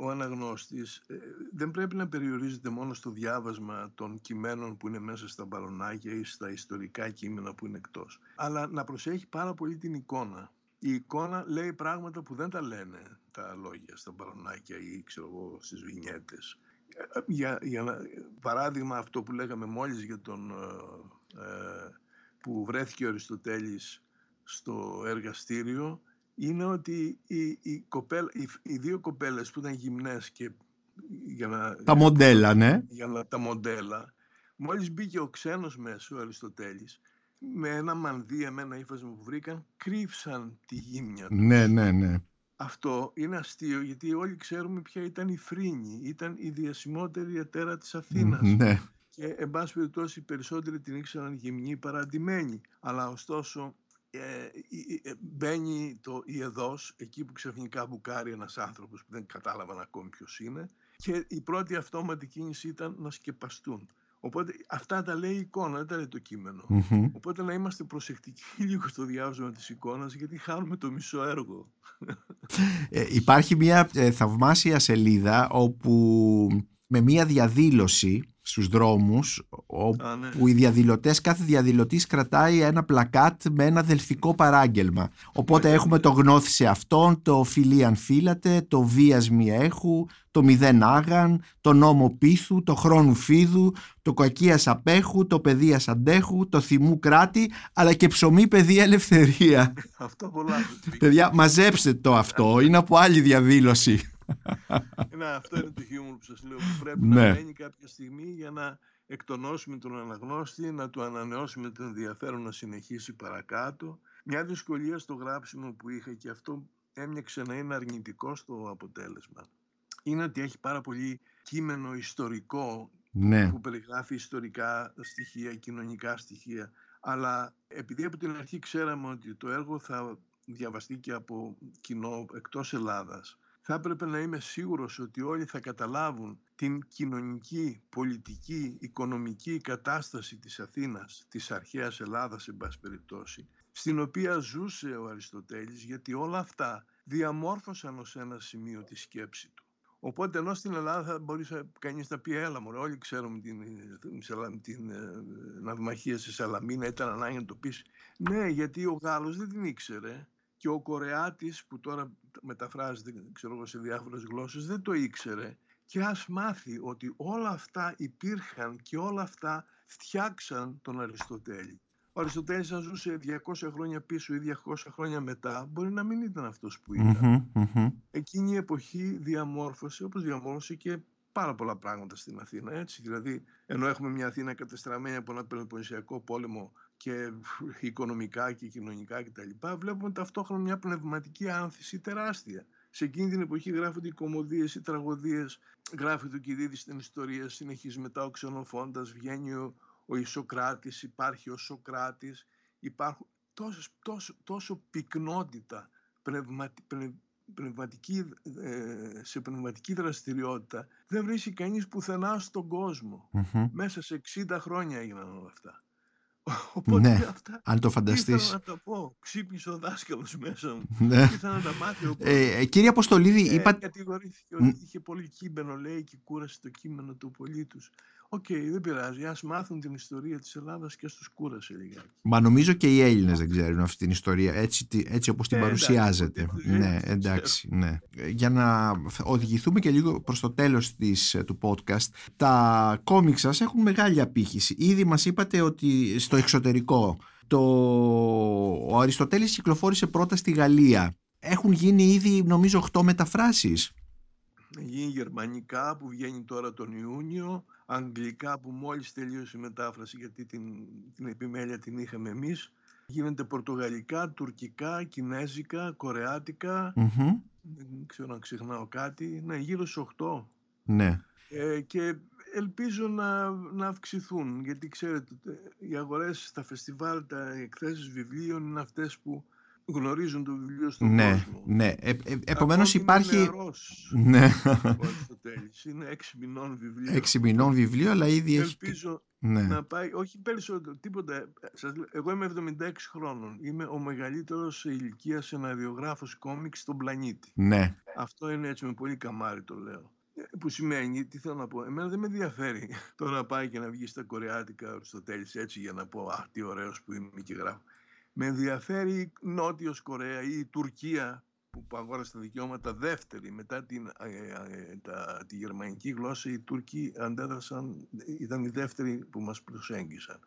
ο αναγνώστης δεν πρέπει να περιορίζεται μόνο στο διάβασμα των κειμένων που είναι μέσα στα μπαλονάκια ή στα ιστορικά κείμενα που είναι εκτός αλλά να προσέχει πάρα πολύ την εικόνα η εικόνα λέει πράγματα που δεν τα λένε τα λόγια στα μπαλονάκια ή ξέρω εγώ στις βινιέτες. Ε, για, για παράδειγμα αυτό που λέγαμε μόλις για τον ε, ε, που βρέθηκε ο Αριστοτέλης στο εργαστήριο είναι ότι οι, οι, οι, δύο κοπέλες που ήταν γυμνές και για να, τα μοντέλα, ναι. Για να, τα μοντέλα. Μόλις μπήκε ο ξένος μέσα, ο Αριστοτέλης, με ένα μανδύα, με ένα ύφασμα που βρήκαν, κρύψαν τη γύμνια τους. Ναι, ναι, ναι. Αυτό είναι αστείο γιατί όλοι ξέρουμε ποια ήταν η Φρίνη. Ήταν η διασημότερη ετέρα της Αθήνας. Ναι. Και εν πάση περιπτώσει οι περισσότεροι την ήξεραν γυμνή παραντημένη. Αλλά ωστόσο ε, ε, μπαίνει το ιεδός εκεί που ξαφνικά μπουκάρει ένας άνθρωπος που δεν κατάλαβαν ακόμη ποιος είναι και η πρώτη αυτόματη κίνηση ήταν να σκεπαστούν. Οπότε αυτά τα λέει η εικόνα, δεν τα λέει το κειμενο Οπότε να είμαστε προσεκτικοί λίγο στο διάβασμα της εικόνας γιατί χάνουμε το μισό έργο. Ε, υπάρχει μια ε, θαυμάσια σελίδα όπου με μια διαδήλωση στους δρόμους όπου Α, ναι. οι διαδηλωτές, κάθε διαδηλωτής κρατάει ένα πλακάτ με ένα δελφικό παράγγελμα. Οπότε Ναι. έχουμε το γνώθι αυτόν, το φιλί αν φύλατε, το βίας μη έχου, το μηδέν άγαν, το νόμο πίθου, το χρόνου φίδου, το κακίας απέχου, το παιδείας αντέχου, το θυμού κράτη, αλλά και ψωμί παιδεία ελευθερία. Αυτό πολλά. Παιδιά, μαζέψτε το αυτό, είναι από άλλη διαδήλωση. Ναι, αυτό είναι το χιούμορ που σας λέω που πρέπει Ναι. να μένει κάποια στιγμή για να εκτονώσουμε τον αναγνώστη, να του ανανεώσουμε το ενδιαφέρον να συνεχίσει παρακάτω. Μια δυσκολία στο γράψιμο που είχα και αυτό έμοιαξε να είναι αρνητικό στο αποτέλεσμα. Είναι ότι έχει πάρα πολύ κείμενο ιστορικό Ναι, που περιγράφει ιστορικά στοιχεία, κοινωνικά στοιχεία. Αλλά επειδή από την αρχή ξέραμε ότι το έργο θα διαβαστεί και από κοινό εκτός Ελλάδας, θα έπρεπε να είμαι σίγουρος ότι όλοι θα καταλάβουν την κοινωνική, πολιτική, οικονομική κατάσταση της Αθήνας, της αρχαίας Ελλάδας, εν πάση περιπτώσει, στην οποία ζούσε ο Αριστοτέλης, γιατί όλα αυτά διαμόρφωσαν ως ένα σημείο τη σκέψη του. Οπότε ενώ στην Ελλάδα θα μπορούσε κανείς να πει έλα μωρέ, όλοι ξέρουμε την, την, Σαλα- την ε, ναυμαχία στη Σαλαμίνα, ήταν ανάγκη να το πεις. Ναι, γιατί ο Γάλλος δεν την ήξερε και ο Κορεάτης που τώρα μεταφράζεται ξέρω εγώ, σε διάφορες γλώσσες δεν το ήξερε και ας μάθει ότι όλα αυτά υπήρχαν και όλα αυτά φτιάξαν τον Αριστοτέλη. Ο Αριστοτέλης αν ζούσε 200 χρόνια πίσω ή 200 χρόνια μετά μπορεί να μην ήταν αυτός που ήταν Μμμ, μμμ. εκείνη η εποχή διαμόρφωσε, όπως διαμόρφωσε και πάρα πολλά πράγματα στην Αθήνα. Έτσι. Δηλαδή, ενώ έχουμε μια Αθήνα κατεστραμμένη από ένα πελοποννησιακό πόλεμο και οικονομικά και κοινωνικά κτλ. Βλέπουμε ταυτόχρονα μια πνευματική άνθηση τεράστια. Σε εκείνη την εποχή γράφονται οι κομμωδίες, οι τραγωδίες, γράφει το Κυρίδης στην ιστορία, συνεχίζει μετά ο Ξενοφόντας, βγαίνει ο, ο Ισοκράτης, υπάρχει ο Σοκράτης, υπάρχουν τόσο, τόσο, τόσο πυκνότητα πνευματι, πνευ, πνευματική, ε, σε πνευματική δραστηριότητα δεν βρίσκει κανείς πουθενά στον κόσμο. Μμμ. Μέσα σε 60 χρόνια έγιναν όλα αυτά. Οπότε Ναι, αυτά αν το ήθελα φανταστείς. να τα πω. Ξύπνησε ο δάσκαλος μέσα μου. Ναι. Ήθελα να τα μάθει ο Ε, ε, κύριε Αποστολίδη, ε, είπα... κατηγορήθηκε Μ. ότι είχε πολύ κείμενο, λέει, και κούρασε το κείμενο του πολίτους. Οκ, δεν πειράζει. Ας μάθουν την ιστορία της Ελλάδας και ας τους κούρασε λιγάκι. Μα νομίζω και οι Έλληνες δεν ξέρουν αυτή την ιστορία έτσι, τι- έτσι όπως την Ε, εντάξει, παρουσιάζεται. ότι τους Ναι, Έλληνες δεν εντάξει, ναι. Ε, Για να οδηγηθούμε και λίγο προς το τέλος της, ε, του podcast, τα κόμικ σας έχουν μεγάλη απήχηση. Ήδη μας είπατε ότι στο εξωτερικό το... ο Αριστοτέλης κυκλοφόρησε πρώτα στη Γαλλία. Έχουν γίνει ήδη νομίζω 8 μεταφράσεις. γίνει γερμανικά που βγαίνει τώρα τον Ιούνιο, αγγλικά που μόλις τελείωσε η μετάφραση γιατί την, την επιμέλεια την είχαμε εμείς, γίνεται πορτογαλικά, τουρκικά, κινέζικα, κορεάτικα, Μμμ. δεν ξέρω αν ξεχνάω κάτι, ναι γύρω στους 8. Ναι. Ε, και ελπίζω να, να αυξηθούν γιατί ξέρετε οι αγορές στα φεστιβάλ, τα εκθέσεις βιβλίων είναι αυτές που γνωρίζουν το βιβλίο στον Ναι, κόσμο. ναι. Ε, ε, επομένως Ακόμη υπάρχει... Είναι νεαρός Ναι. ο Αριστοτέλης. Είναι έξι μηνών βιβλίο. Έξι μηνών βιβλίο, αλλά ήδη έχει... Ελπίζω Ναι. να πάει, όχι περισσότερο, τίποτα. Ε, Σας λέω, εγώ είμαι 76 χρόνων. Είμαι ο μεγαλύτερος σε ηλικίας σεναριογράφος κόμικ στον πλανήτη. Ναι. Αυτό είναι έτσι με πολύ καμάρι το λέω. Ε, Που σημαίνει, τι θέλω να πω, εμένα δεν με ενδιαφέρει το να πάει και να βγει στα κορεάτικα ο Αριστοτέλης έτσι για να πω «Α, τι ωραίος που είμαι και γράφω». Με ενδιαφέρει η Νότιος Κορέα ή η Τουρκία που που αγόρασε τα δικαιώματα δεύτερη μετά την, ε, ε, τα, τη γερμανική γλώσσα οι Τούρκοι αντέδρασαν, ήταν οι δεύτεροι που μας προσέγγισαν.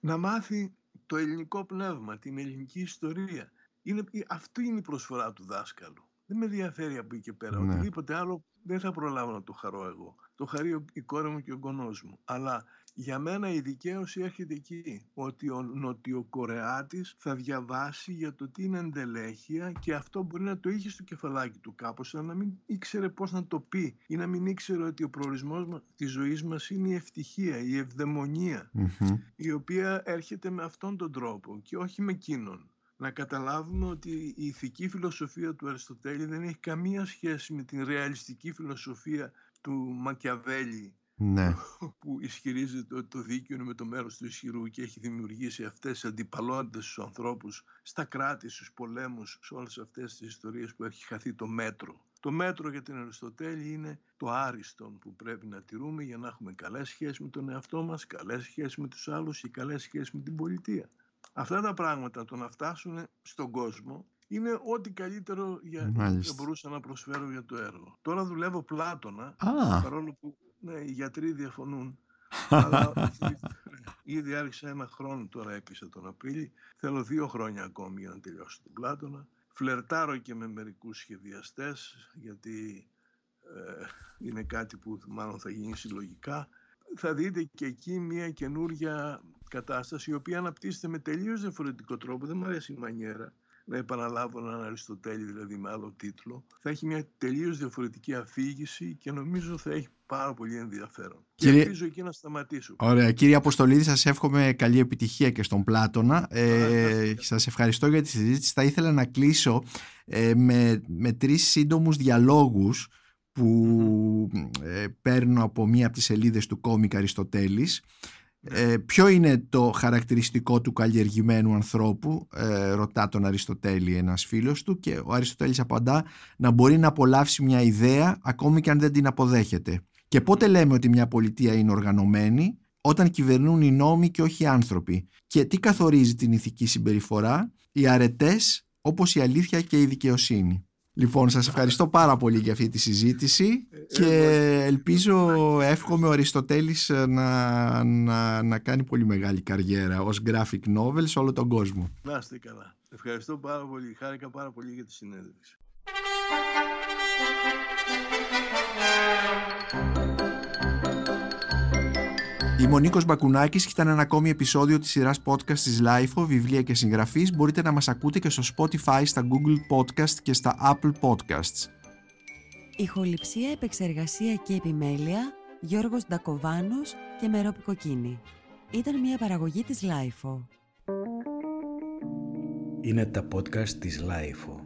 Να μάθει το ελληνικό πνεύμα, την ελληνική ιστορία. Είναι, αυτή είναι η προσφορά του δάσκαλου. Δεν με ενδιαφέρει από εκεί και πέρα. Ναι. Οτιδήποτε άλλο δεν θα προλάβω να το χαρώ εγώ. Το χαρεί ο- η κόρη μου και ο γονός μου. Αλλά για μένα η δικαίωση έρχεται εκεί. Ότι ο Νοτιοκορεάτης θα διαβάσει για το τι είναι εντελέχεια και αυτό μπορεί να το είχε στο κεφαλάκι του κάπως, αλλά να μην ήξερε πώς να το πει ή να μην ήξερε ότι ο προορισμός μα- της ζωής μας είναι η ευτυχία, η ευδαιμονία Μμμ. η οποία έρχεται με αυτόν τον τρόπο και όχι με εκείνον. Να καταλάβουμε ότι η ηθική φιλοσοφία του Αριστοτέλη δεν έχει καμία σχέση με την ρεαλιστική φιλοσοφία του Μακιαβέλη Ναι. που ισχυρίζεται ότι το δίκαιο είναι με το μέρος του ισχυρού και έχει δημιουργήσει αυτές τις αντιπαλότητες στους ανθρώπους, στα κράτη, στους πολέμους, σε όλες αυτές τις ιστορίες που έχει χαθεί το μέτρο. Το μέτρο για την Αριστοτέλη είναι το άριστον που πρέπει να τηρούμε για να έχουμε καλές σχέσεις με τον εαυτό μας, καλές σχέσεις με τους άλλους ή καλές σχέσεις με την πολιτεία. Αυτά τα πράγματα το να φτάσουν στον κόσμο είναι ό,τι καλύτερο για, για μπορούσα να προσφέρω για το έργο. Τώρα δουλεύω Πλάτωνα, παρόλο που ναι, οι γιατροί διαφωνούν. αλλά ήδη άρχισα ένα χρόνο τώρα έπεισα τον Απρίλιο. Θέλω δύο χρόνια ακόμη για να τελειώσω τον Πλάτωνα. Φλερτάρω και με μερικούς σχεδιαστές γιατί ε, είναι κάτι που μάλλον θα γίνει συλλογικά. Θα δείτε και εκεί μια καινούργια κατάσταση η οποία αναπτύσσεται με τελείως διαφορετικό τρόπο. Δεν μου αρέσει η μανιέρα να επαναλάβω έναν Αριστοτέλη δηλαδή με άλλο τίτλο. Θα έχει μια τελείως διαφορετική αφήγηση και νομίζω θα έχει πάρα πολύ ενδιαφέρον. Κύριε... Και ελπίζω εκεί να σταματήσω. Ωραία. Κύριε Αποστολίδη, σας εύχομαι καλή επιτυχία και στον Πλάτωνα. Ε, σας ευχαριστώ για τη συζήτηση. Θα ήθελα να κλείσω ε, με, με τρεις σύντομους διαλόγους που ε, παίρνω από μία από τις σελίδες του κόμικ Αριστοτέλης. Ε, ποιο είναι το χαρακτηριστικό του καλλιεργημένου ανθρώπου, ε, ρωτά τον Αριστοτέλη ένας φίλος του και ο Αριστοτέλης απαντά να μπορεί να απολαύσει μια ιδέα ακόμη και αν δεν την αποδέχεται. Και πότε λέμε ότι μια πολιτεία είναι οργανωμένη, όταν κυβερνούν οι νόμοι και όχι οι άνθρωποι. Και τι καθορίζει την ηθική συμπεριφορά, οι αρετές όπως η αλήθεια και η δικαιοσύνη. Λοιπόν, σας ευχαριστώ πάρα πολύ για αυτή τη συζήτηση ε, και ελπίζω, εύχομαι ο Αριστοτέλης ε, να, να, να κάνει πολύ μεγάλη καριέρα ως graphic novel σε όλο τον κόσμο. Να είστε καλά. Ευχαριστώ πάρα πολύ. Χάρηκα πάρα πολύ για τη συνέντευξη. Είμαι ο Νίκος Μπακουνάκης και ήταν ένα ακόμη επεισόδιο της σειράς podcast της LIFO, βιβλία και συγγραφής. Μπορείτε να μας ακούτε και στο Spotify, στα Google Podcast και στα Apple Podcasts. Ηχοληψία, επεξεργασία και επιμέλεια, Γιώργος Ντακοβάνος και Μερόπη Κοκκίνη. Ήταν μια παραγωγή της LIFO. Είναι τα podcast της LIFO.